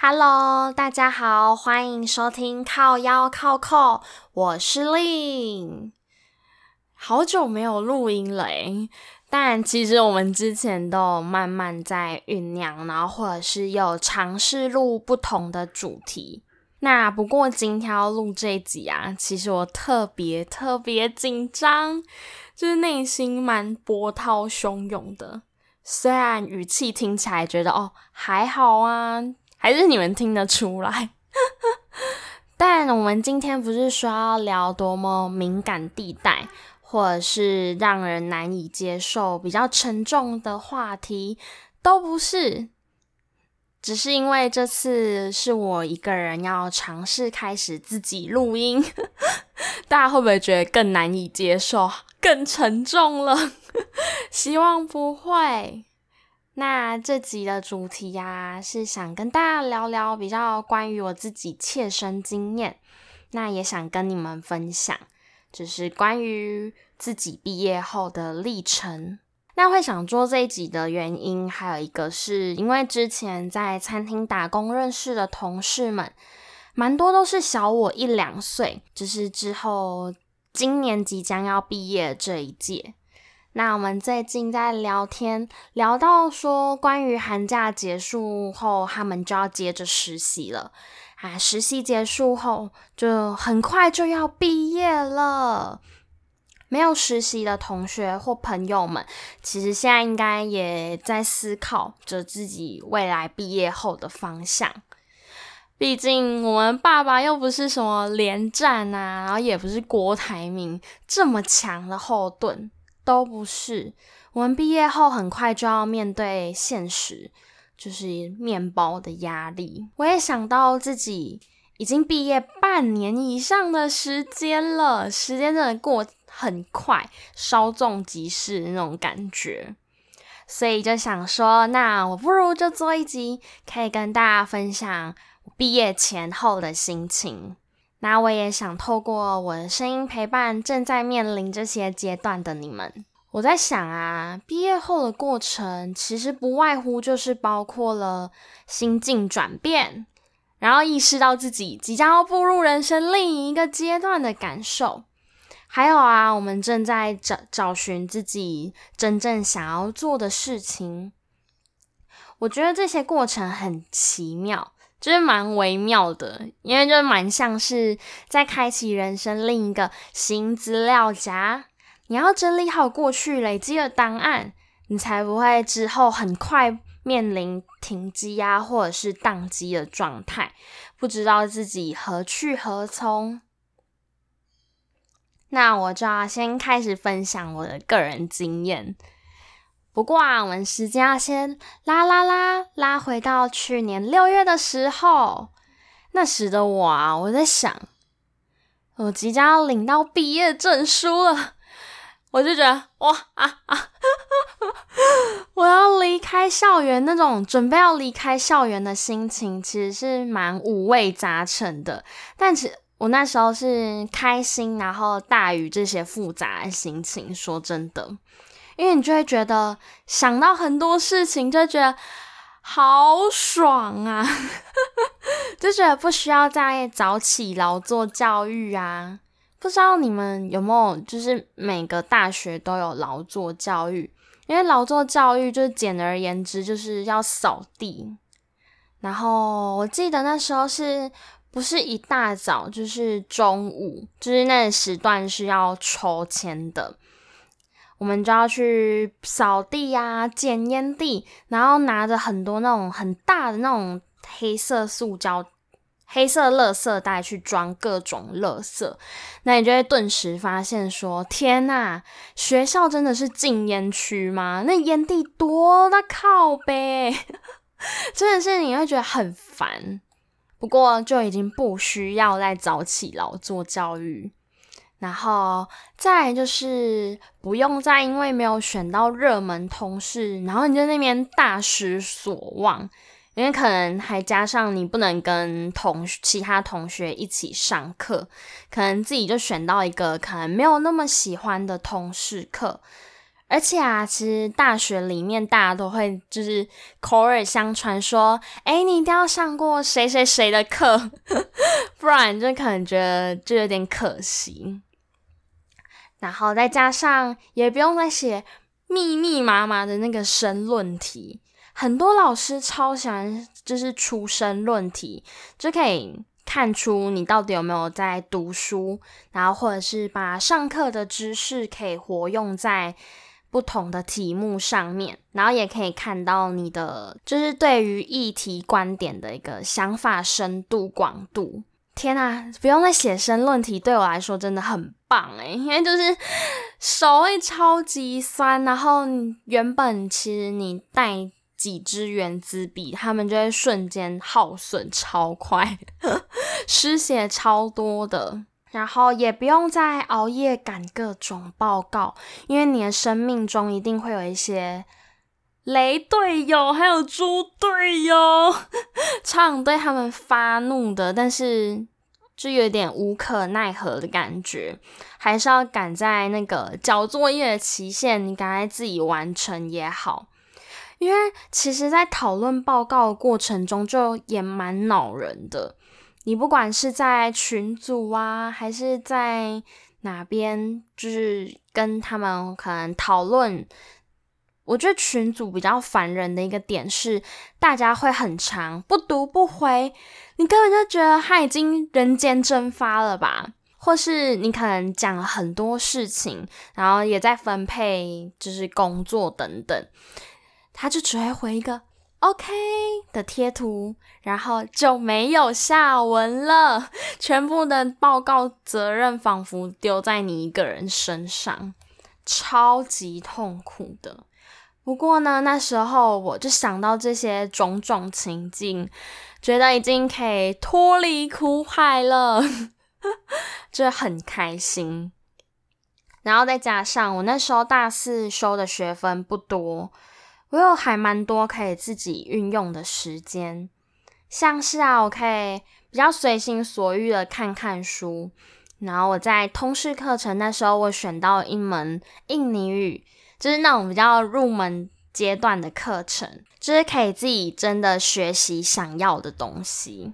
Hello，大家好，欢迎收听靠腰靠扣，我是 Lin。好久没有录音了诶，但其实我们之前都有慢慢在酝酿，然后或者是有尝试录不同的主题。那不过今天要录这一集啊，其实我特别特别紧张，就是内心蛮波涛汹涌的。虽然语气听起来觉得哦还好啊。还是你们听得出来？但我们今天不是说要聊多么敏感地带，或者是让人难以接受、比较沉重的话题，都不是。只是因为这次是我一个人要尝试开始自己录音，大家会不会觉得更难以接受、更沉重了？希望不会。那这集的主题呀、是想跟大家聊聊比较关于我自己切身经验，那也想跟你们分享，就是关于自己毕业后的历程。那会想做这一集的原因，还有一个是因为之前在餐厅打工认识的同事们，蛮多都是小我一两岁，就是之后今年即将要毕业这一届。那我们最近在聊天，聊到说关于寒假结束后，他们就要接着实习了啊。实习结束后，就很快就要毕业了。没有实习的同学或朋友们，其实现在应该也在思考着自己未来毕业后的方向。毕竟我们爸爸又不是什么连战啊，然后也不是郭台铭这么强的后盾。都不是，我们毕业后很快就要面对现实，就是面包的压力。我也想到自己已经毕业半年以上的时间了，时间真的过很快，稍纵即逝那种感觉。所以就想说，那我不如就做一集，可以跟大家分享毕业前后的心情。那我也想透过我的声音陪伴正在面临这些阶段的你们。我在想啊，毕业后的过程其实不外乎就是包括了心境转变，然后意识到自己即将要步入人生另一个阶段的感受，还有啊，我们正在找找寻自己真正想要做的事情。我觉得这些过程很奇妙。就是蛮微妙的，因为就蛮像是在开启人生另一个新资料夹。你要整理好过去累积的档案，你才不会之后很快面临停机啊，或者是宕机的状态，不知道自己何去何从。那我就要先开始分享我的个人经验。不过啊，我们时间要先拉拉拉拉回到去年六月的时候，那时的我啊，我在想，我即将要领到毕业证书了，我就觉得哇啊啊，我要离开校园，那种准备要离开校园的心情，其实是蛮五味杂陈的。但其我那时候是开心，然后大于这些复杂的心情。说真的。因为你就会觉得想到很多事情，就觉得好爽啊，就觉得不需要再早起劳作教育啊。不知道你们有没有，就是每个大学都有劳作教育？因为劳作教育就是简而言之，就是要扫地。然后我记得那时候是不是一大早，就是中午，就是那时段是要抽签的。我们就要去扫地呀、捡烟蒂，然后拿着很多那种很大的那种黑色塑胶、黑色垃圾袋去装各种垃圾。那你就会顿时发现说：“天呐，学校真的是禁烟区吗？那烟蒂多那靠北，真的是你会觉得很烦。不过就已经不需要再早起劳作教育。”然后再就是不用再因为没有选到热门通识，然后你在那边大失所望，因为可能还加上你不能跟同其他同学一起上课，可能自己就选到一个可能没有那么喜欢的通识课，而且啊，其实大学里面大家都会就是口耳相传说，诶，你一定要上过谁谁谁的课，不然就可能觉得就有点可惜。然后再加上也不用再写密密麻麻的那个申论题，很多老师超喜欢就是出申论题，就可以看出你到底有没有在读书，然后或者是把上课的知识可以活用在不同的题目上面，然后也可以看到你的就是对于议题观点的一个想法深度广度。天啊，不用再写申论题，对我来说真的很棒诶，因为就是手会超级酸，然后原本其实你带几支原子笔，他们就会瞬间耗损超快，失血超多的，然后也不用再熬夜赶各种报告，因为你的生命中一定会有一些雷队友，还有猪队友，常对他们发怒的，但是就有点无可奈何的感觉，还是要赶在那个交作业的期限，你赶快自己完成也好。因为其实，在讨论报告的过程中，就也蛮恼人的。你不管是在群组啊，还是在哪边，就是跟他们可能讨论。我觉得群组比较烦人的一个点是，大家会很长，不读不回，你根本就觉得他已经人间蒸发了吧？或是你可能讲了很多事情，然后也在分配，就是工作等等，他就只会回一个 OK 的贴图，然后就没有下文了，全部的报告责任仿佛丢在你一个人身上，超级痛苦的。不过呢，那时候我就想到这些种种情境，觉得已经可以脱离苦海了，就很开心。然后再加上我那时候大四修的学分不多，我有还蛮多可以自己运用的时间，像是啊，我可以比较随心所欲的看看书。然后我在通识课程那时候，我选到一门印尼语。就是那种比较入门阶段的课程，就是可以自己真的学习想要的东西，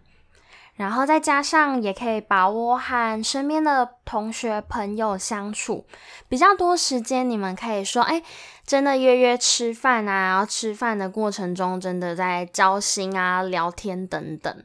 然后再加上也可以把握和身边的同学朋友相处比较多时间。你们可以说，哎，真的约约吃饭啊，然后吃饭的过程中真的在交心啊、聊天等等。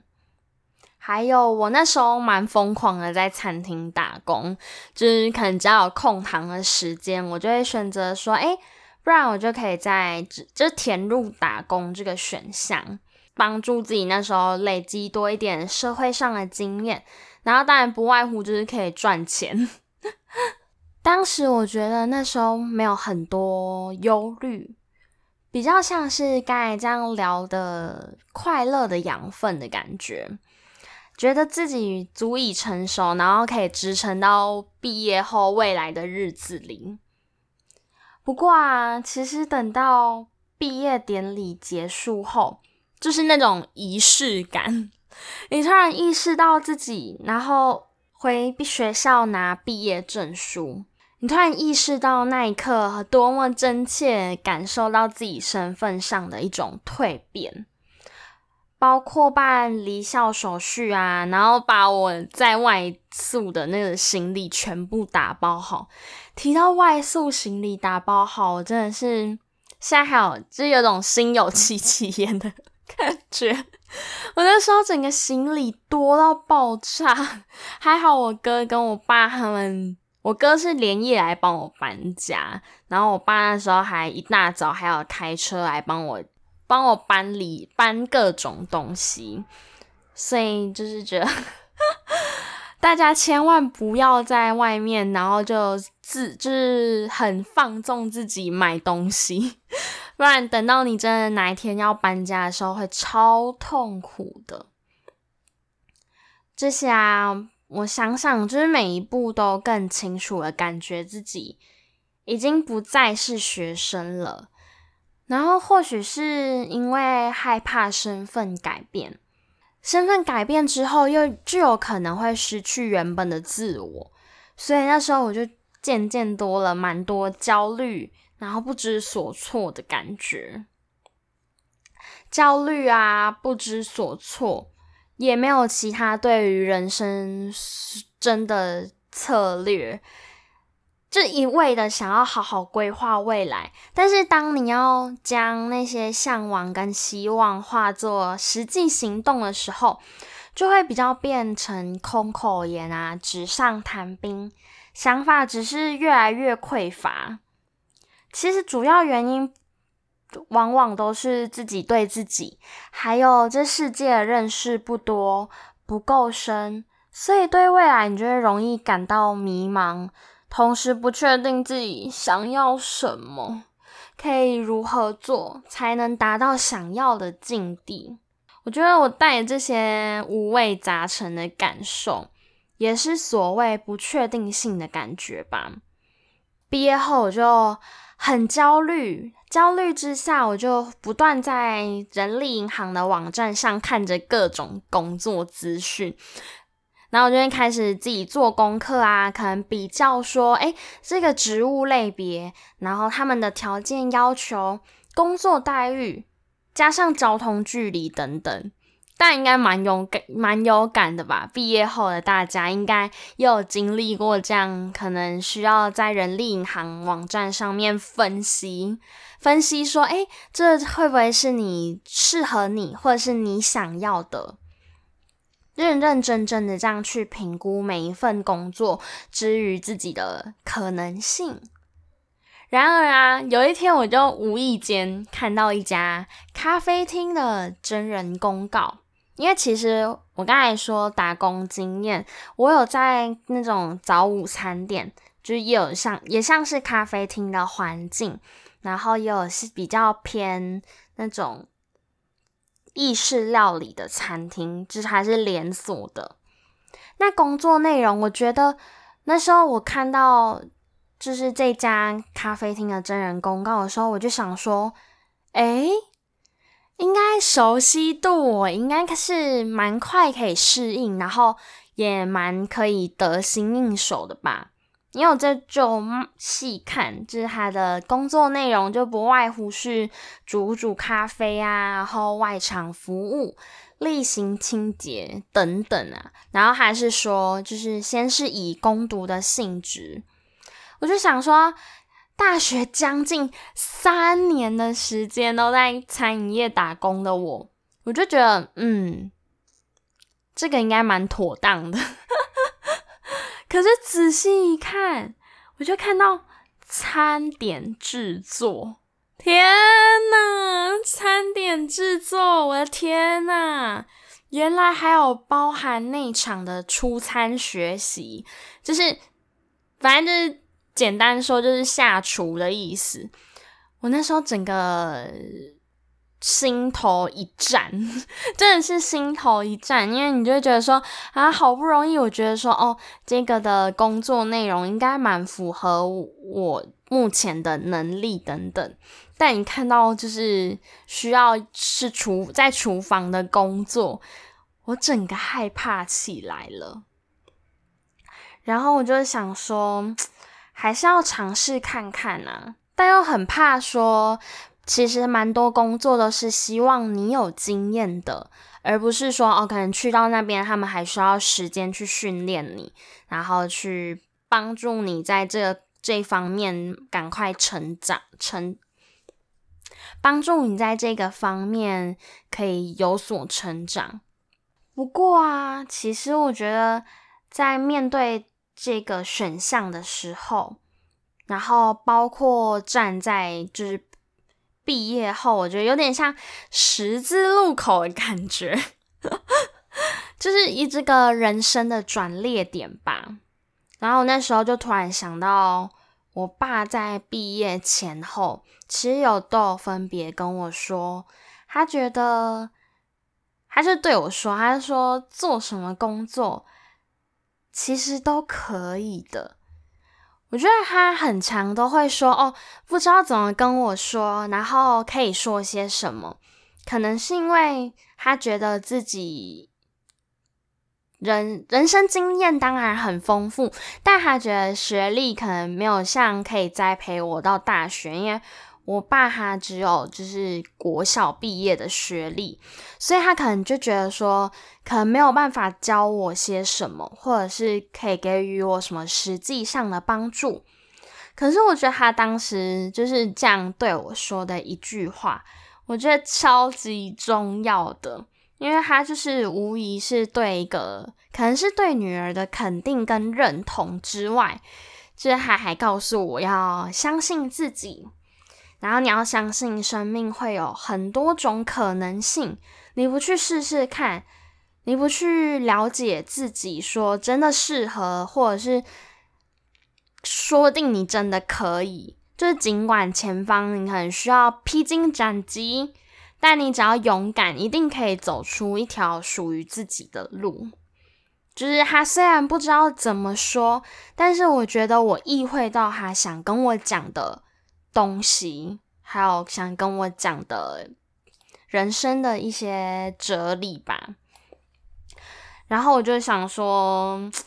还有，我那时候蛮疯狂的，在餐厅打工，就是可能只要有空堂的时间，我就会选择说，哎，不然我就可以在就填入打工这个选项，帮助自己那时候累积多一点社会上的经验，然后当然不外乎就是可以赚钱。当时我觉得那时候没有很多忧虑，比较像是刚才这样聊的快乐的养分的感觉。觉得自己足以成熟，然后可以支撑到毕业后未来的日子里。不过啊，其实等到毕业典礼结束后，就是那种仪式感，你突然意识到自己，然后回学校拿毕业证书，你突然意识到那一刻多么真切感受到自己身份上的一种蜕变。包括办离校手续啊，然后把我在外宿的那个行李全部打包好。提到外宿行李打包好，我真的是现在还有，就有种心有戚戚焉的感觉。我那时候整个行李多到爆炸，还好我哥跟我爸他们，我哥是连夜来帮我搬家，然后我爸那时候还一大早还要开车来帮我。帮我搬离搬各种东西，所以就是觉得大家千万不要在外面，然后就自就是很放纵自己买东西，不然等到你真的哪一天要搬家的时候，会超痛苦的。这些啊，我想想，就是每一步都更清楚的感觉自己已经不再是学生了。然后或许是因为害怕身份改变，身份改变之后又就有可能会失去原本的自我，所以那时候我就渐渐多了蛮多焦虑，然后不知所措的感觉，焦虑啊，不知所措，也没有其他对于人生真的策略。就一味的想要好好规划未来，但是当你要将那些向往跟希望化作实际行动的时候，就会比较变成空口言啊，纸上谈兵，想法只是越来越匮乏。其实主要原因往往都是自己对自己，还有这世界的认识不多，不够深，所以对未来你就会容易感到迷茫。同时不确定自己想要什么，可以如何做才能达到想要的境地？我觉得我带这些五味杂陈的感受，也是所谓不确定性的感觉吧。毕业后我就很焦虑，焦虑之下我就不断在人力银行的网站上看着各种工作资讯。然后我就会开始自己做功课啊，可能比较说，诶，这个职务类别，然后他们的条件要求、工作待遇，加上交通距离等等，但应该蛮有感、蛮有感的吧？毕业后的大家应该也有经历过这样，可能需要在人力银行网站上面分析，分析说，诶，这会不会是你适合你，或者是你想要的？认认真真的这样去评估每一份工作之于自己的可能性。然而啊，有一天我就无意间看到一家咖啡厅的真人公告，因为其实我刚才说打工经验，我有在那种早午餐店，就是也有像也像是咖啡厅的环境，然后也有是比较偏那种。意式料理的餐厅，就是还是连锁的。那工作内容，我觉得那时候我看到就是这家咖啡厅的真人公告的时候，我就想说，诶，应该熟悉度我应该是蛮快可以适应，然后也蛮可以得心应手的吧。因为我这就细看，就是他的工作内容就不外乎是煮煮咖啡啊，然后外场服务、例行清洁等等啊，然后还是说，就是先是以攻读的性质，我就想说，大学将近三年的时间都在餐饮业打工的我，我就觉得，嗯，这个应该蛮妥当的。可是仔细一看，我就看到餐点制作，天哪！餐点制作，我的天哪！原来还有包含内场的出餐学习，就是反正就是简单说，就是下厨的意思。我那时候整个。心头一战，真的是心头一战，因为你就会觉得说啊，好不容易，我觉得说哦，这个的工作内容应该蛮符合我目前的能力等等，但你看到就是需要是厨在厨房的工作，我整个害怕起来了，然后我就想说，还是要尝试看看啊，但又很怕说。其实蛮多工作都是希望你有经验的，而不是说哦，可能去到那边他们还需要时间去训练你，然后去帮助你在这这方面赶快成长，成帮助你在这个方面可以有所成长。不过啊，其实我觉得在面对这个选项的时候，然后包括站在就是。毕业后，我觉得有点像十字路口的感觉，就是一这个人生的转捩点吧。然后那时候就突然想到，我爸在毕业前后，其实有都有分别跟我说，他觉得，他就对我说，他就说做什么工作其实都可以的。我觉得他很常都会说哦，不知道怎么跟我说，然后可以说些什么。可能是因为他觉得自己人人生经验当然很丰富，但他觉得学历可能没有像可以栽培我到大学，因为我爸他只有就是国小毕业的学历，所以他可能就觉得说，可能没有办法教我些什么，或者是可以给予我什么实际上的帮助。可是我觉得他当时就是这样对我说的一句话，我觉得超级重要的。因为他就是无疑是对一个，可能是对女儿的肯定跟认同之外，就是他还告诉我要相信自己，然后你要相信生命会有很多种可能性，你不去试试看，你不去了解自己，说真的适合，或者是说定你真的可以，就是尽管前方你可能需要披荆斩棘。但你只要勇敢，一定可以走出一条属于自己的路。就是他虽然不知道怎么说，但是我觉得我意会到他想跟我讲的东西，还有想跟我讲的人生的一些哲理吧。然后我就想说。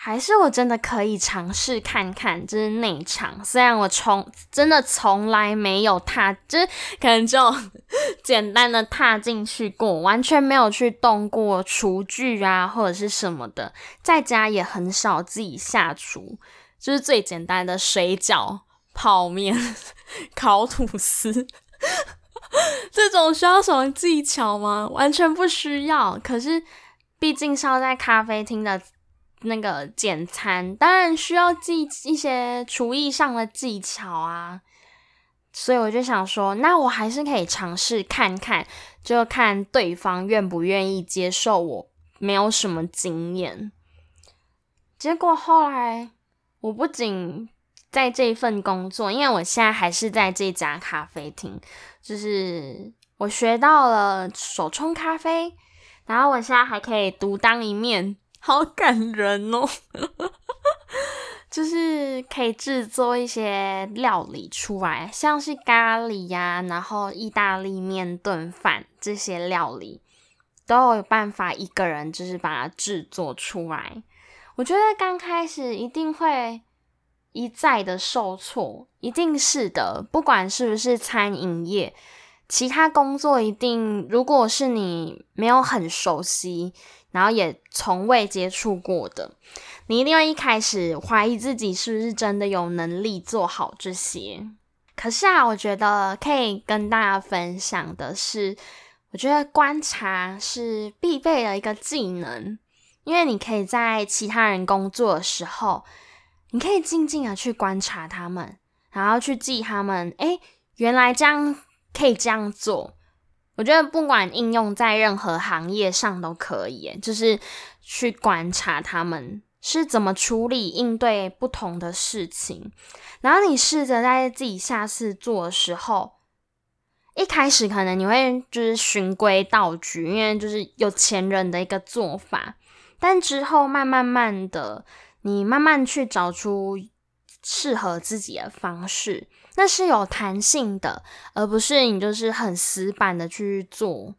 还是我真的可以尝试看看，就是内场。虽然我从真的从来没有踏，就是可能就 简单的踏进去过，完全没有去动过厨具啊，或者是什么的。在家也很少自己下厨，就是最简单的水饺、泡面、烤吐司，这种需要什么技巧吗？完全不需要。可是毕竟是要在咖啡厅的。那个简餐当然需要记一些厨艺上的技巧啊，所以我就想说，那我还是可以尝试看看，就看对方愿不愿意接受我没有什么经验。结果后来，我不仅在这份工作，因为我现在还是在这家咖啡厅，就是我学到了手冲咖啡，然后我现在还可以独当一面。好感人哦，就是可以制作一些料理出来，像是咖喱呀、然后意大利面、炖饭这些料理，都有办法一个人就是把它制作出来。我觉得刚开始一定会一再的受挫，一定是的，不管是不是餐饮业，其他工作一定，如果是你没有很熟悉。然后也从未接触过的，你一定会一开始怀疑自己是不是真的有能力做好这些。可是啊，我觉得可以跟大家分享的是，我觉得观察是必备的一个技能，因为你可以在其他人工作的时候，你可以静静的去观察他们，然后去记他们，诶，原来这样可以这样做。我觉得不管应用在任何行业上都可以，就是去观察他们是怎么处理应对不同的事情，然后你试着在自己下次做的时候，一开始可能你会就是循规蹈矩，因为就是有前人的一个做法，但之后慢慢慢的，你慢慢去找出适合自己的方式。那是有弹性的，而不是你就是很死板的去做。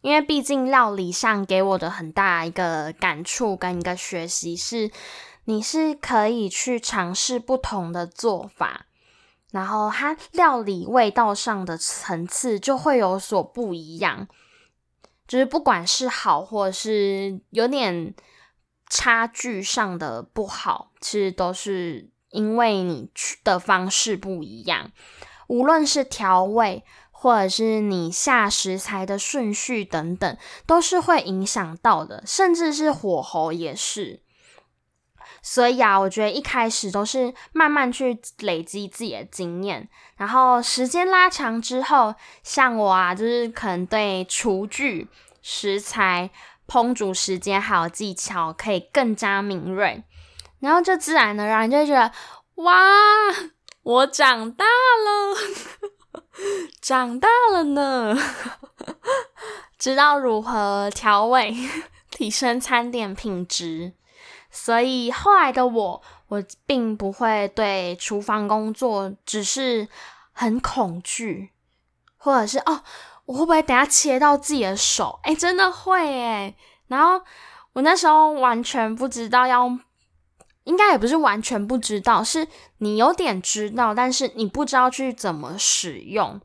因为毕竟料理上给我的很大一个感触跟一个学习是，你是可以去尝试不同的做法，然后它料理味道上的层次就会有所不一样。就是不管是好或是有点差距上的不好，其实都是。因为你去的方式不一样，无论是调味，或者是你下食材的顺序等等，都是会影响到的，甚至是火候也是。所以啊，我觉得一开始都是慢慢去累积自己的经验，然后时间拉长之后，像我啊，就是可能对厨具、食材、烹煮时间还有技巧可以更加敏锐。然后就自然而然就觉得，哇，我长大了，长大了呢，知道如何调味，提升餐点品质。所以后来的我，我并不会对厨房工作只是很恐惧，或者是哦，我会不会等下切到自己的手？哎，真的会哎。然后。我那时候完全不知道要，应该也不是完全不知道，是你有点知道，但是你不知道去怎么使用。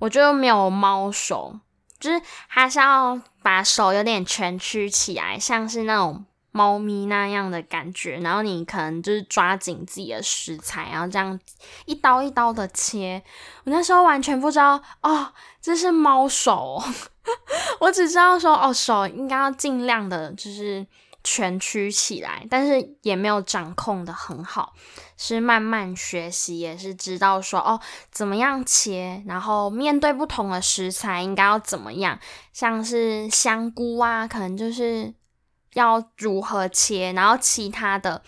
我就没有猫手，就是还是要把手有点蜷曲起来，像是那种。猫咪那样的感觉，然后你可能就是抓紧自己的食材，然后这样一刀一刀的切。我那时候完全不知道哦，这是猫手，我只知道说哦，手应该要尽量的就是蜷曲起来，但是也没有掌控的很好，是慢慢学习，也是知道说哦，怎么样切，然后面对不同的食材应该要怎么样，像是香菇啊，可能就是。要如何切，然后其他的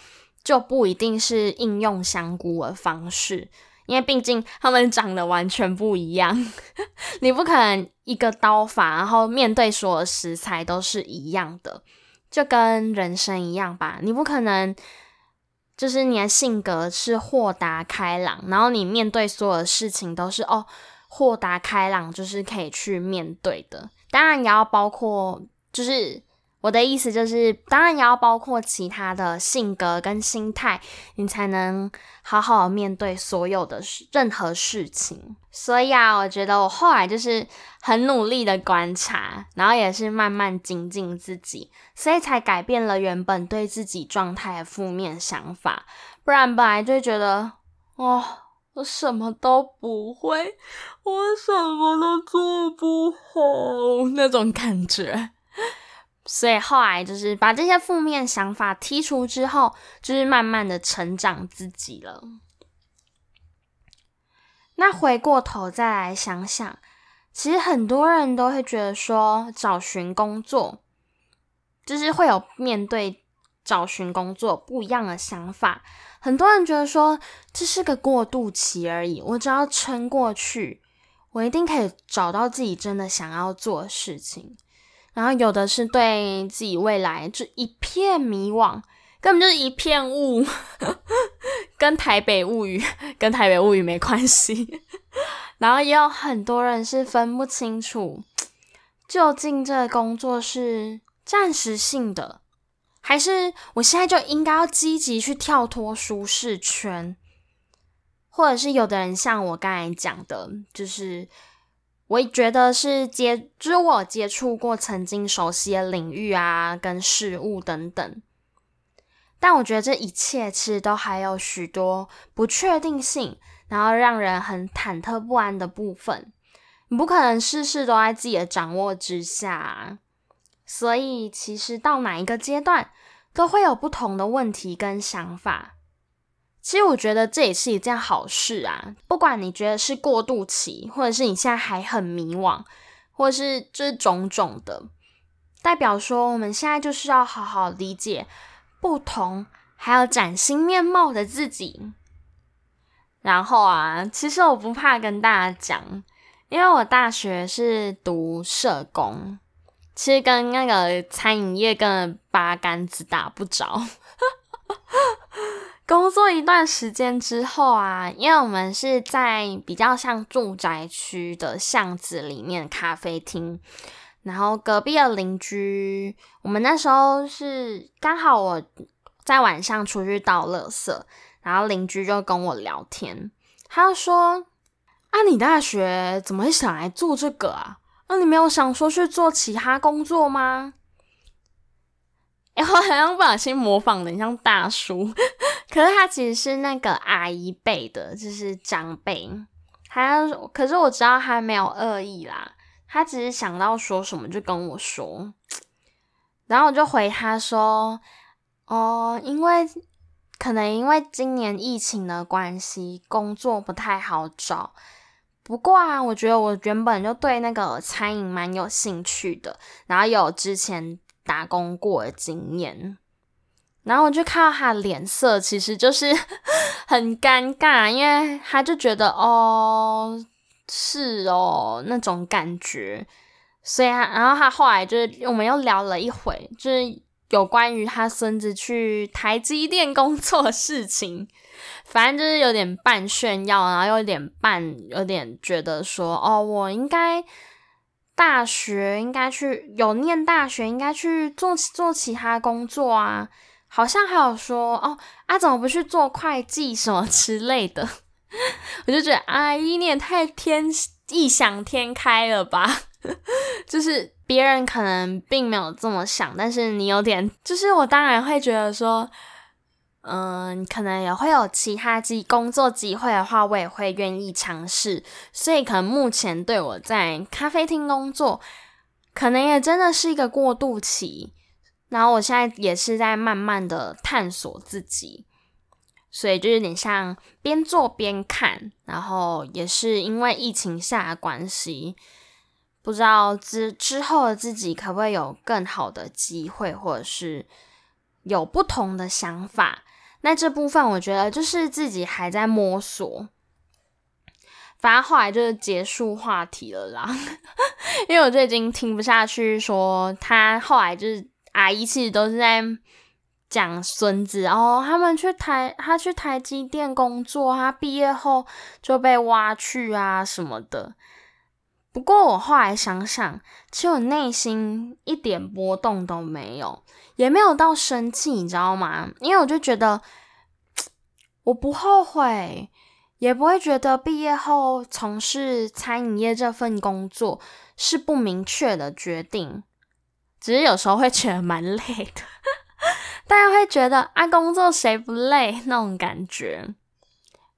就不一定是应用香菇的方式，因为毕竟它们长得完全不一样，你不可能一个刀法，然后面对所有食材都是一样的，就跟人生一样吧，你不可能就是你的性格是豁达开朗，然后你面对所有的事情都是哦豁达开朗，就是可以去面对的，当然也要包括就是。我的意思就是，当然也要包括其他的性格跟心态，你才能好好面对所有的任何事情。所以啊，我觉得我后来就是很努力的观察，然后也是慢慢精进自己，所以才改变了原本对自己状态的负面想法。不然本来就觉得，哦，我什么都不会，我什么都做不好那种感觉。所以后来就是把这些负面想法剔除之后，就是慢慢的成长自己了。那回过头再来想想，其实很多人都会觉得说，找寻工作就是会有面对找寻工作不一样的想法。很多人觉得说，这是个过渡期而已，我只要撑过去，我一定可以找到自己真的想要做的事情。然后有的是对自己未来就一片迷惘，根本就是一片雾，跟台北物语跟台北物语没关系。然后也有很多人是分不清楚，究竟这工作是暂时性的，还是我现在就应该要积极去跳脱舒适圈，或者是有的人像我刚才讲的，就是。我也觉得是接，就是我接触过曾经熟悉的领域啊，跟事物等等。但我觉得这一切其实都还有许多不确定性，然后让人很忐忑不安的部分。你不可能事事都在自己的掌握之下啊，所以其实到哪一个阶段，都会有不同的问题跟想法。其实我觉得这也是一件好事啊！不管你觉得是过渡期，或者是你现在还很迷惘，或者是这种种的，代表说我们现在就是要好好理解不同，还有崭新面貌的自己。然后啊，其实我不怕跟大家讲，因为我大学是读社工，其实跟那个餐饮业跟八竿子打不着。工作一段时间之后啊，因为我们是在比较像住宅区的巷子里面咖啡厅，然后隔壁的邻居，我们那时候是刚好我在晚上出去倒垃圾，然后邻居就跟我聊天，他就说：“啊，你大学怎么会想来做这个啊？那、啊、你没有想说去做其他工作吗？”然后好像不小心模仿的像大叔。可是他其实是那个阿姨辈的，就是长辈。他可是我知道他没有恶意啦，他只是想到说什么就跟我说。然后我就回他说：“哦，因为可能因为今年疫情的关系，工作不太好找。不过啊，我觉得我原本就对那个餐饮蛮有兴趣的，然后有之前打工过的经验。”然后我就看到他的脸色，其实就是 很尴尬，因为他就觉得哦，是哦那种感觉，所以，然后他后来就是我们又聊了一会，就是有关于他孙子去台积电工作的事情，反正就是有点半炫耀，然后又有点半有点觉得说，哦，我应该大学应该去有念大学，应该去做做其他工作啊。好像还有说哦，啊，怎么不去做会计什么 之类的？我就觉得阿姨你也太天异想天开了吧！就是别人可能并没有这么想，但是你有点，就是我当然会觉得说。嗯，可能也会有其他机工作机会的话，我也会愿意尝试。所以，可能目前对我在咖啡厅工作，可能也真的是一个过渡期。然后，我现在也是在慢慢的探索自己，所以就有点像边做边看。然后，也是因为疫情下的关系，不知道之之后的自己可不可以有更好的机会，或者是有不同的想法。那这部分我觉得就是自己还在摸索，反正后来就是结束话题了啦，因为我就已经听不下去，说他后来就是阿姨其实都是在讲孙子，然后他们去台他去台积电工作，他毕业后就被挖去啊什么的。不过我后来想想，其实我内心一点波动都没有。也没有到生气，你知道吗？因为我就觉得我不后悔，也不会觉得毕业后从事餐饮业这份工作是不明确的决定，只是有时候会觉得蛮累的。大家会觉得啊，工作谁不累那种感觉。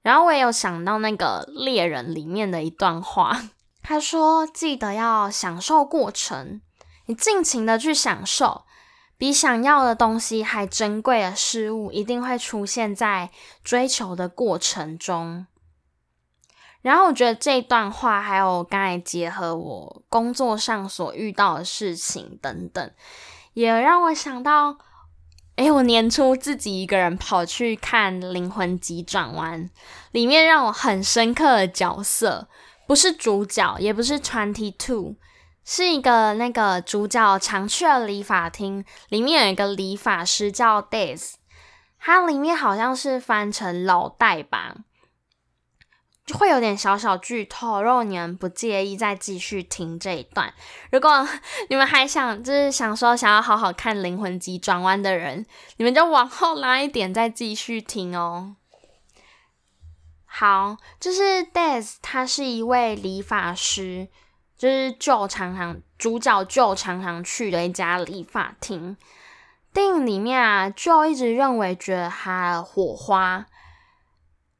然后我也有想到那个猎人里面的一段话，他说：“记得要享受过程，你尽情的去享受。”比想要的东西还珍贵的事物，一定会出现在追求的过程中。然后我觉得这段话，还有刚才结合我工作上所遇到的事情等等，也让我想到，诶，我年初自己一个人跑去看《灵魂急转弯》，里面让我很深刻的角色，不是主角，也不是 Twenty Two。是一个那个主角常去的理发厅，里面有一个理发师叫 Des，它里面好像是翻成老戴吧，就会有点小小剧透。如果你们不介意，再继续听这一段。如果 你们还想就是想说想要好好看《灵魂急转弯》的人，你们就往后拉一点再继续听哦。好，就是 Des，他是一位理发师。就是 Joe 常常主角 Joe 常常去的一家理发厅。电影里面啊，就一直认为觉得他的火花、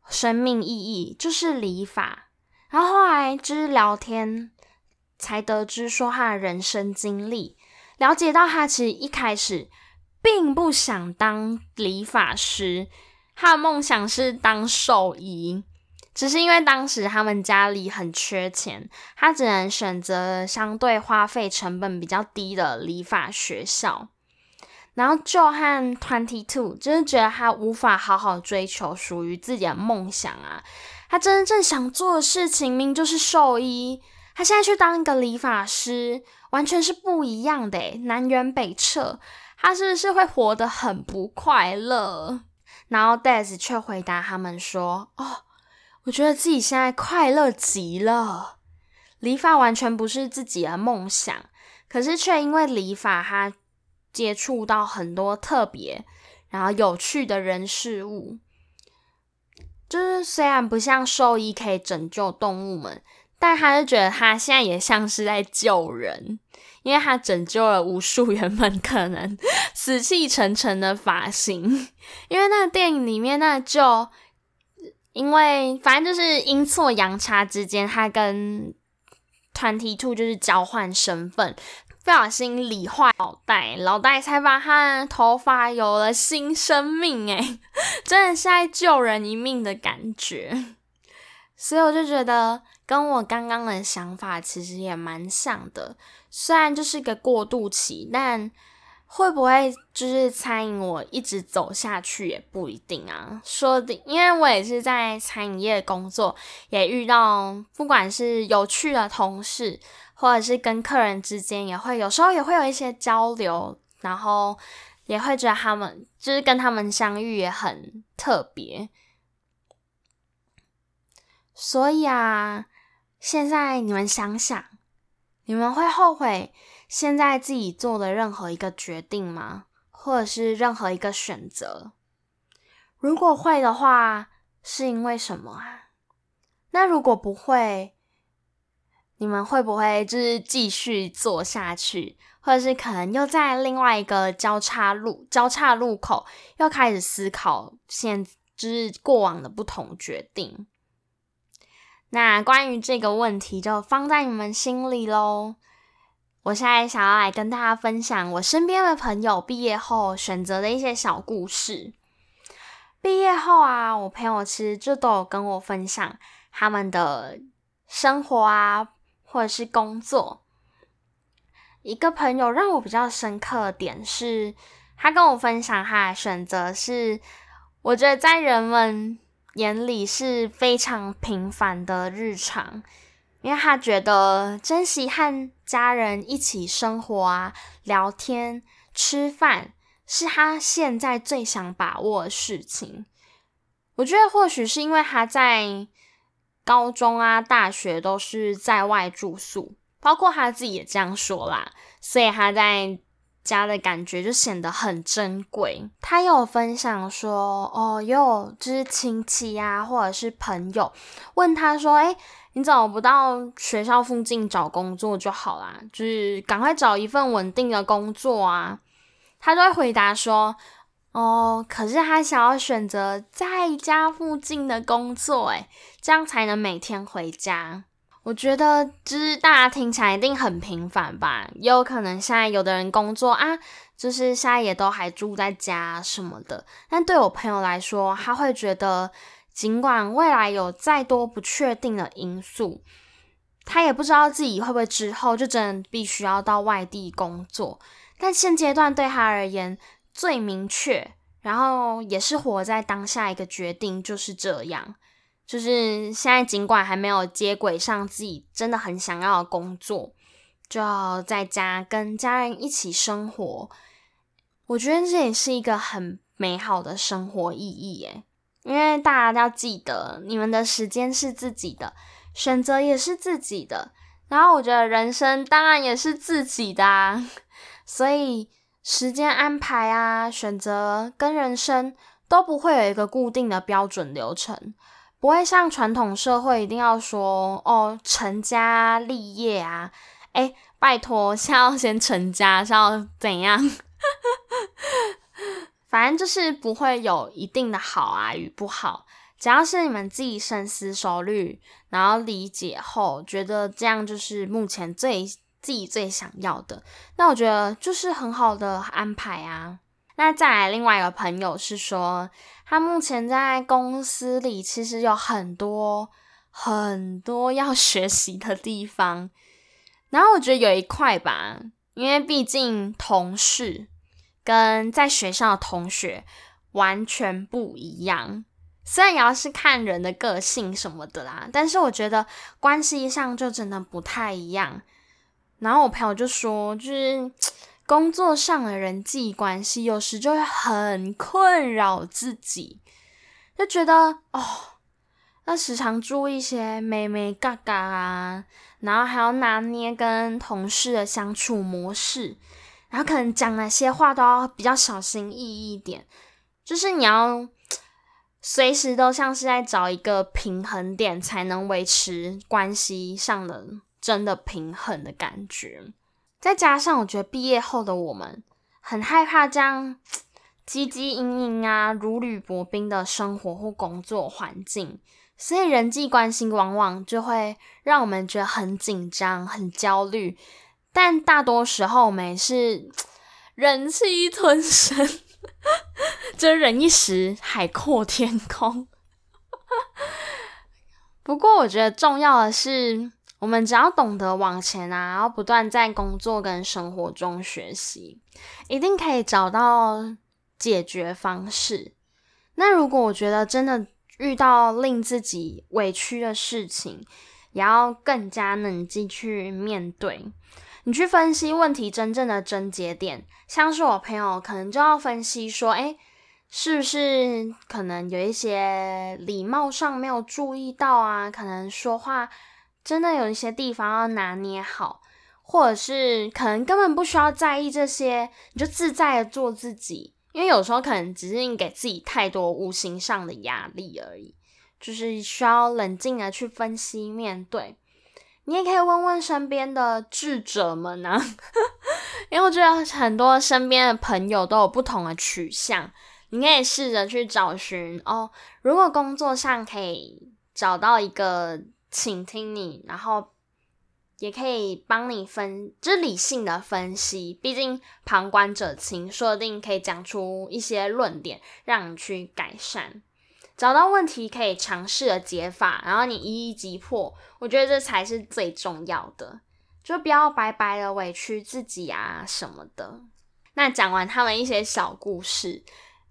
生命意义就是理发。然后后来就是聊天，才得知说他的人生经历，了解到他其实一开始并不想当理发师，他的梦想是当兽医。只是因为当时他们家里很缺钱，他只能选择相对花费成本比较低的理发学校。然后就和 Twenty Two 就是觉得他无法好好追求属于自己的梦想啊，他真正想做的事情明明就是兽医，他现在去当一个理发师，完全是不一样的，南辕北辙，他是不是会活得很不快乐？然后 Des 却回答他们说：“哦。”我觉得自己现在快乐极了，理发完全不是自己的梦想，可是却因为理发，他接触到很多特别然后有趣的人事物。就是虽然不像兽医可以拯救动物们，但他就觉得他现在也像是在救人，因为他拯救了无数原本可能死气沉沉的发型。因为那个电影里面那就。因为反正就是阴错阳差之间，他跟团体兔就是交换身份，不小心理坏脑袋，脑袋才把他的头发有了新生命，诶，真的是在救人一命的感觉。所以我就觉得跟我刚刚的想法其实也蛮像的，虽然就是个过渡期，但。会不会就是餐饮我一直走下去也不一定啊，说的，因为我也是在餐饮业工作，也遇到不管是有趣的同事，或者是跟客人之间也会有时候也会有一些交流，然后也会觉得他们就是跟他们相遇也很特别，所以啊，现在你们想想。你们会后悔现在自己做的任何一个决定吗？或者是任何一个选择？如果会的话，是因为什么啊？那如果不会，你们会不会就是继续做下去，或者是可能又在另外一个交叉路、交叉路口又开始思考现就是过往的不同决定？那关于这个问题，就放在你们心里喽。我现在想要来跟大家分享我身边的朋友毕业后选择的一些小故事。毕业后啊，我朋友其实就都有跟我分享他们的生活啊，或者是工作。一个朋友让我比较深刻的点是，他跟我分享他的选择是，我觉得在人们。眼里是非常平凡的日常，因为他觉得珍惜和家人一起生活啊、聊天、吃饭，是他现在最想把握的事情。我觉得或许是因为他在高中啊、大学都是在外住宿，包括他自己也这样说啦，所以他在。家的感觉就显得很珍贵。他有分享说，哦，有就是亲戚呀、啊，或者是朋友问他说，哎，你怎么不到学校附近找工作就好啦？就是赶快找一份稳定的工作啊。他就会回答说，哦，可是他想要选择在家附近的工作，诶，这样才能每天回家。我觉得就是大家听起来一定很平凡吧，也有可能现在有的人工作啊，就是现在也都还住在家什么的。但对我朋友来说，他会觉得，尽管未来有再多不确定的因素，他也不知道自己会不会之后就真的必须要到外地工作。但现阶段对他而言最明确，然后也是活在当下一个决定就是这样。就是现在，尽管还没有接轨上自己真的很想要的工作，就要在家跟家人一起生活。我觉得这也是一个很美好的生活意义耶。因为大家都要记得，你们的时间是自己的，选择也是自己的。然后我觉得人生当然也是自己的啊。所以时间安排啊，选择跟人生都不会有一个固定的标准流程。不会像传统社会一定要说哦，成家立业啊，诶，拜托，先要先成家是要怎样？反正就是不会有一定的好啊与不好，只要是你们自己深思熟虑，然后理解后，觉得这样就是目前最自己最想要的，那我觉得就是很好的安排啊。那再来另外一个朋友是说，他目前在公司里其实有很多很多要 学习的地方，然后我觉得有一块吧，因为毕竟同事跟在学校的同学完全不一样，虽然也要是看人的个性什么的啦，但是我觉得关系上就真的不太一样。然后我朋友就说，就是。工作上的人际关系，有时就会很困扰自己，就觉得哦，要时常注意一些眉眉嘎嘎啊，然后还要拿捏跟同事的相处模式，然后可能讲哪些话都要比较小心翼翼一点，就是你要随时都像是在找一个平衡点，才能维持关系上的真的平衡的感觉。再加上，我觉得毕业后的我们很害怕这样汲汲营营啊、如履薄冰的生活或工作环境，所以人际关系往往就会让我们觉得很紧张、很焦虑。但大多时候，我们是 忍气吞声，就忍一时，海阔天空。不过，我觉得重要的是。我们只要懂得往前啊，然后不断在工作跟生活中学习，一定可以找到解决方式。那如果我觉得真的遇到令自己委屈的事情，也要更加冷静去面对。你去分析问题真正的症结点，像是我朋友可能就要分析说，诶，是不是可能有一些礼貌上没有注意到啊？可能说话。真的有一些地方要拿捏好，或者是可能根本不需要在意这些，你就自在的做自己。因为有时候可能只是你给自己太多无形上的压力而已，就是需要冷静的去分析面对。你也可以问问身边的智者们啊，因为我觉得很多身边的朋友都有不同的取向，你可以试着去找寻哦。如果工作上可以找到一个倾听你，然后。也可以帮你分，就是理性的分析。毕竟旁观者清，说不定可以讲出一些论点，让你去改善，找到问题可以尝试的解法，然后你一一击破。我觉得这才是最重要的，就不要白白的委屈自己啊什么的。那讲完他们一些小故事，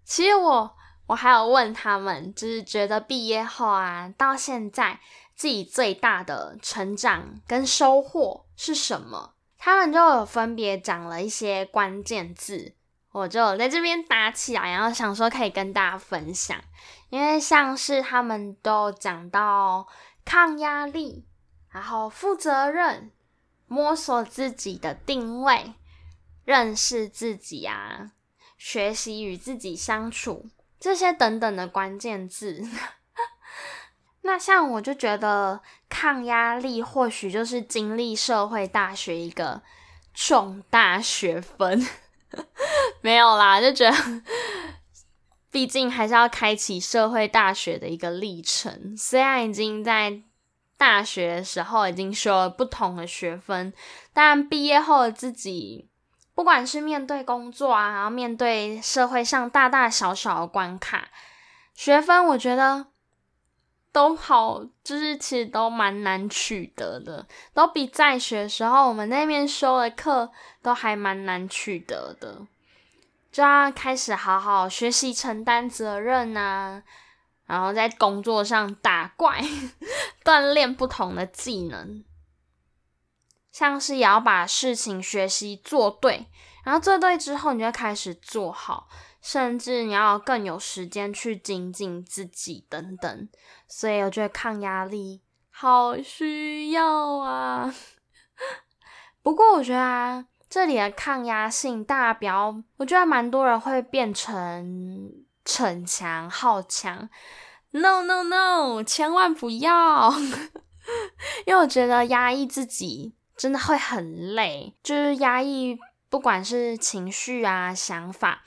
其实我我还有问他们，就是觉得毕业后啊，到现在。自己最大的成长跟收获是什么？他们就有分别讲了一些关键字，我就在这边打起来，然后想说可以跟大家分享。因为像是他们都讲到抗压力，然后负责任，摸索自己的定位，认识自己啊，学习与自己相处，这些等等的关键字。那像我就觉得抗压力或许就是经历社会大学一个重大学分，没有啦，就觉得毕竟还是要开启社会大学的一个历程。虽然已经在大学的时候已经修了不同的学分，但毕业后的自己，不管是面对工作啊，然后面对社会上大大小小的关卡，学分我觉得。都好，就是其实都蛮难取得的，都比在学时候我们那边修的课都还蛮难取得的，就要开始好好学习承担责任啊，然后在工作上打怪，锻炼不同的技能，像是也要把事情学习做对，然后做对之后，你就开始做好。甚至你要更有时间去精进自己等等，所以我觉得抗压力好需要啊。不过我觉得啊，这里的抗压性大家不要，我觉得蛮多人会变成逞强好强。No no no，千万不要，因为我觉得压抑自己真的会很累，就是压抑不管是情绪啊想法。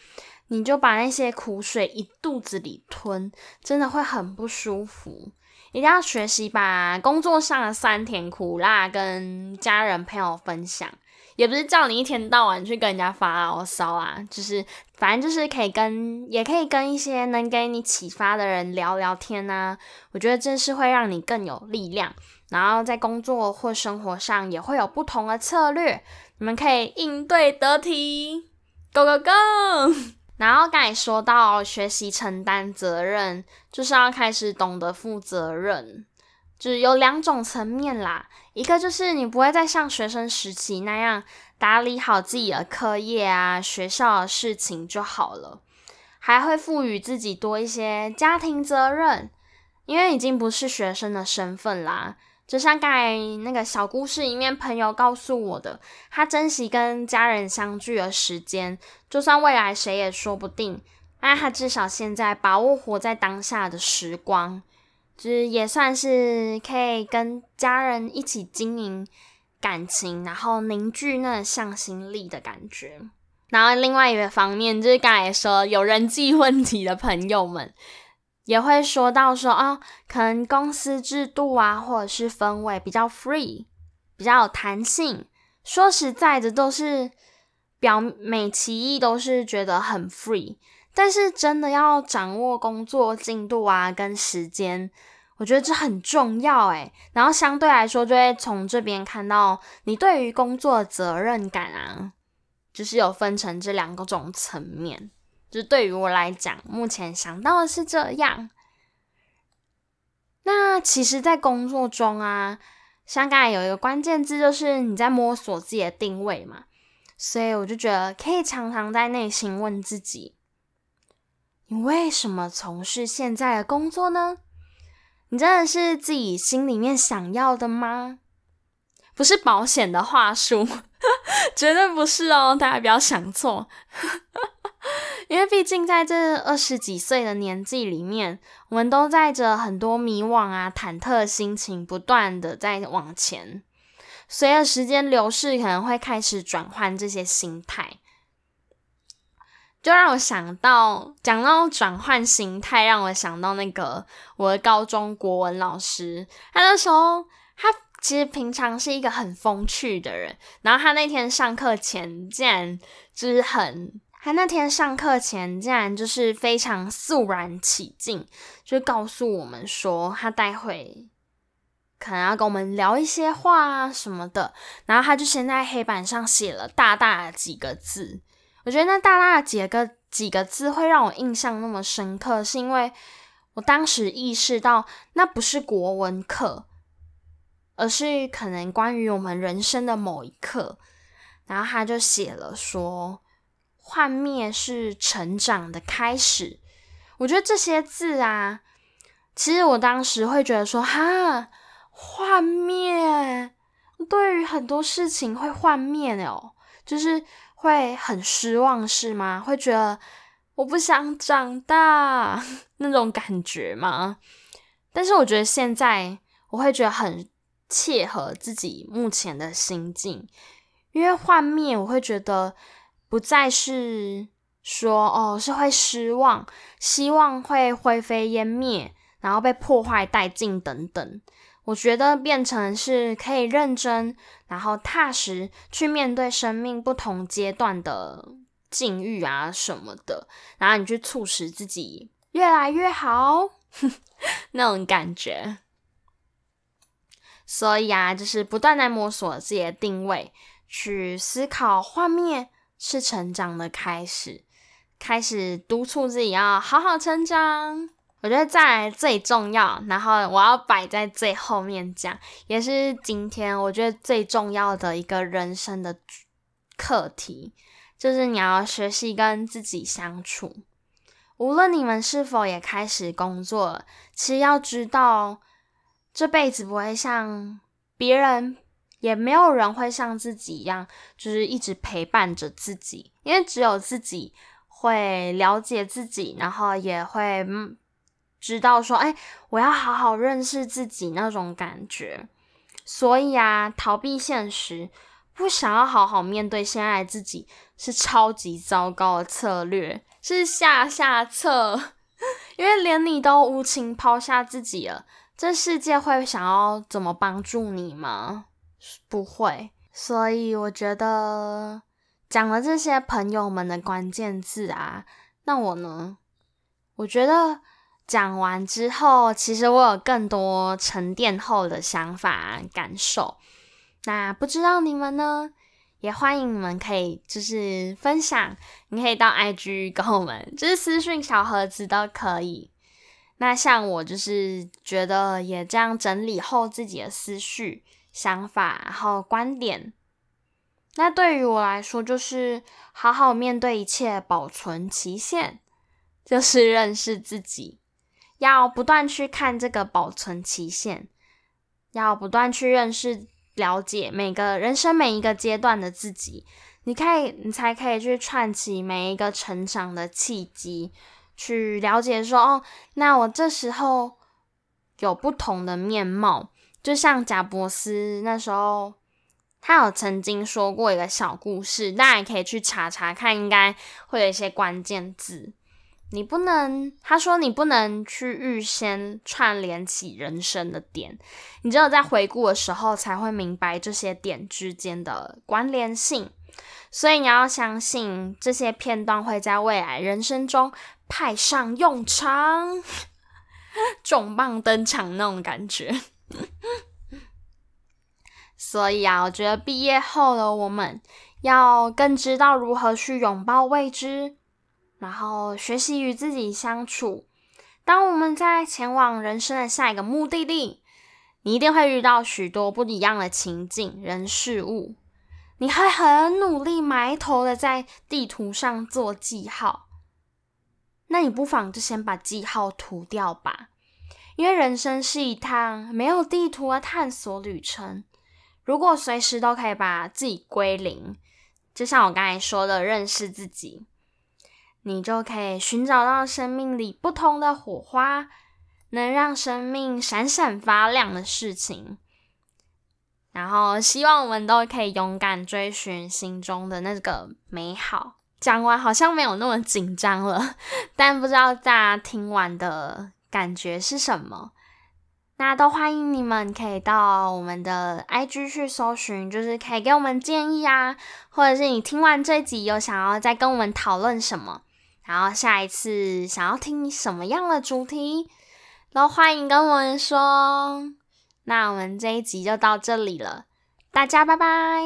你就把那些苦水一肚子里吞，真的会很不舒服。一定要学习把工作上的酸甜苦辣跟家人朋友分享，也不是叫你一天到晚去跟人家发牢骚啊，就是反正就是可以跟，也可以跟一些能给你启发的人聊聊天啊。我觉得这是会让你更有力量，然后在工作或生活上也会有不同的策略，你们可以应对得体。Go go go！然后刚才说到学习承担责任，就是要开始懂得负责任，就是有两种层面啦。一个就是你不会再像学生时期那样打理好自己的课业啊、学校的事情就好了，还会赋予自己多一些家庭责任，因为已经不是学生的身份啦。就像刚才那个小故事里面，朋友告诉我的，他珍惜跟家人相聚的时间，就算未来谁也说不定，那他至少现在把握活在当下的时光，就是也算是可以跟家人一起经营感情，然后凝聚那向心力的感觉。然后另外一个方面，就是刚才说有人际问题的朋友们。也会说到说啊、哦，可能公司制度啊，或者是氛围比较 free，比较有弹性。说实在的，都是表美其意，都是觉得很 free。但是真的要掌握工作进度啊，跟时间，我觉得这很重要诶。然后相对来说，就会从这边看到你对于工作的责任感啊，就是有分成这两个种层面。就对于我来讲，目前想到的是这样。那其实，在工作中啊，像刚才有一个关键字，就是你在摸索自己的定位嘛。所以我就觉得，可以常常在内心问自己：你为什么从事现在的工作呢？你真的是自己心里面想要的吗？不是保险的话术，绝对不是哦，大家不要想错。因为毕竟在这二十几岁的年纪里面，我们都带着很多迷惘啊、忐忑的心情，不断的在往前。随着时间流逝，可能会开始转换这些心态。就让我想到，讲到转换心态，让我想到那个我的高中国文老师。他那时候，他其实平常是一个很风趣的人。然后他那天上课前，竟然就是很，他那天上课前竟然就是非常肃然起敬，就告诉我们说，他待会可能要跟我们聊一些话啊什么的。然后他就先在黑板上写了大大的几个字。我觉得那大大的几个几个字会让我印象那么深刻，是因为我当时意识到那不是国文课，而是可能关于我们人生的某一刻。然后他就写了说：“幻灭是成长的开始。”我觉得这些字啊，其实我当时会觉得说：“哈，幻灭，对于很多事情会幻灭哦，就是。”会很失望是吗？会觉得我不想长大 那种感觉吗？但是我觉得现在我会觉得很切合自己目前的心境，因为幻灭我会觉得不再是说哦，是会失望，希望会灰飞烟灭，然后被破坏殆尽等等。我觉得变成是可以认真，然后踏实去面对生命不同阶段的境遇啊什么的，然后你去促使自己越来越好，那种感觉。所以啊，就是不断在摸索自己的定位，去思考画面是成长的开始，开始督促自己要好好成长。我觉得再来最重要，然后我要摆在最后面讲，也是今天我觉得最重要的一个人生的课题，就是你要学习跟自己相处。无论你们是否也开始工作，其实要知道，这辈子不会像别人，也没有人会像自己一样，就是一直陪伴着自己，因为只有自己会了解自己，然后也会。知道说，哎，我要好好认识自己那种感觉，所以啊，逃避现实，不想要好好面对现在自己，是超级糟糕的策略，是下下策。因为连你都无情抛下自己了，这世界会想要怎么帮助你吗？不会。所以我觉得讲了这些朋友们的关键字啊，那我呢？我觉得。讲完之后，其实我有更多沉淀后的想法感受。那不知道你们呢？也欢迎你们可以就是分享，你可以到 IG 跟我们，就是私讯小盒子都可以。那像我就是觉得也这样整理后自己的思绪、想法，然后观点。那对于我来说，就是好好面对一切，保存期限，就是认识自己。要不断去看这个保存期限，要不断去认识、了解每个人生每一个阶段的自己，你可以，你才可以去串起每一个成长的契机，去了解说，哦，那我这时候有不同的面貌。就像贾伯斯那时候，他有曾经说过一个小故事，大家也可以去查查看，应该会有一些关键字。你不能，他说你不能去预先串联起人生的点，你只有在回顾的时候才会明白这些点之间的关联性。所以你要相信这些片段会在未来人生中派上用场，重磅登场那种感觉。所以啊，我觉得毕业后的我们要更知道如何去拥抱未知。然后学习与自己相处。当我们在前往人生的下一个目的地，你一定会遇到许多不一样的情景、人、事物。你会很努力埋头的在地图上做记号。那你不妨就先把记号涂掉吧，因为人生是一趟没有地图的探索旅程。如果随时都可以把自己归零，就像我刚才说的，认识自己，你就可以寻找到生命里不同的火花，能让生命闪闪发亮的事情。然后，希望我们都可以勇敢追寻心中的那个美好。讲完好像没有那么紧张了，但不知道大家听完的感觉是什么？那都欢迎你们可以到我们的 IG 去搜寻，就是可以给我们建议啊，或者是你听完这集有想要再跟我们讨论什么，然后下一次想要听什么样的主题，都欢迎跟我们说。那我们这一集就到这里了，大家拜拜。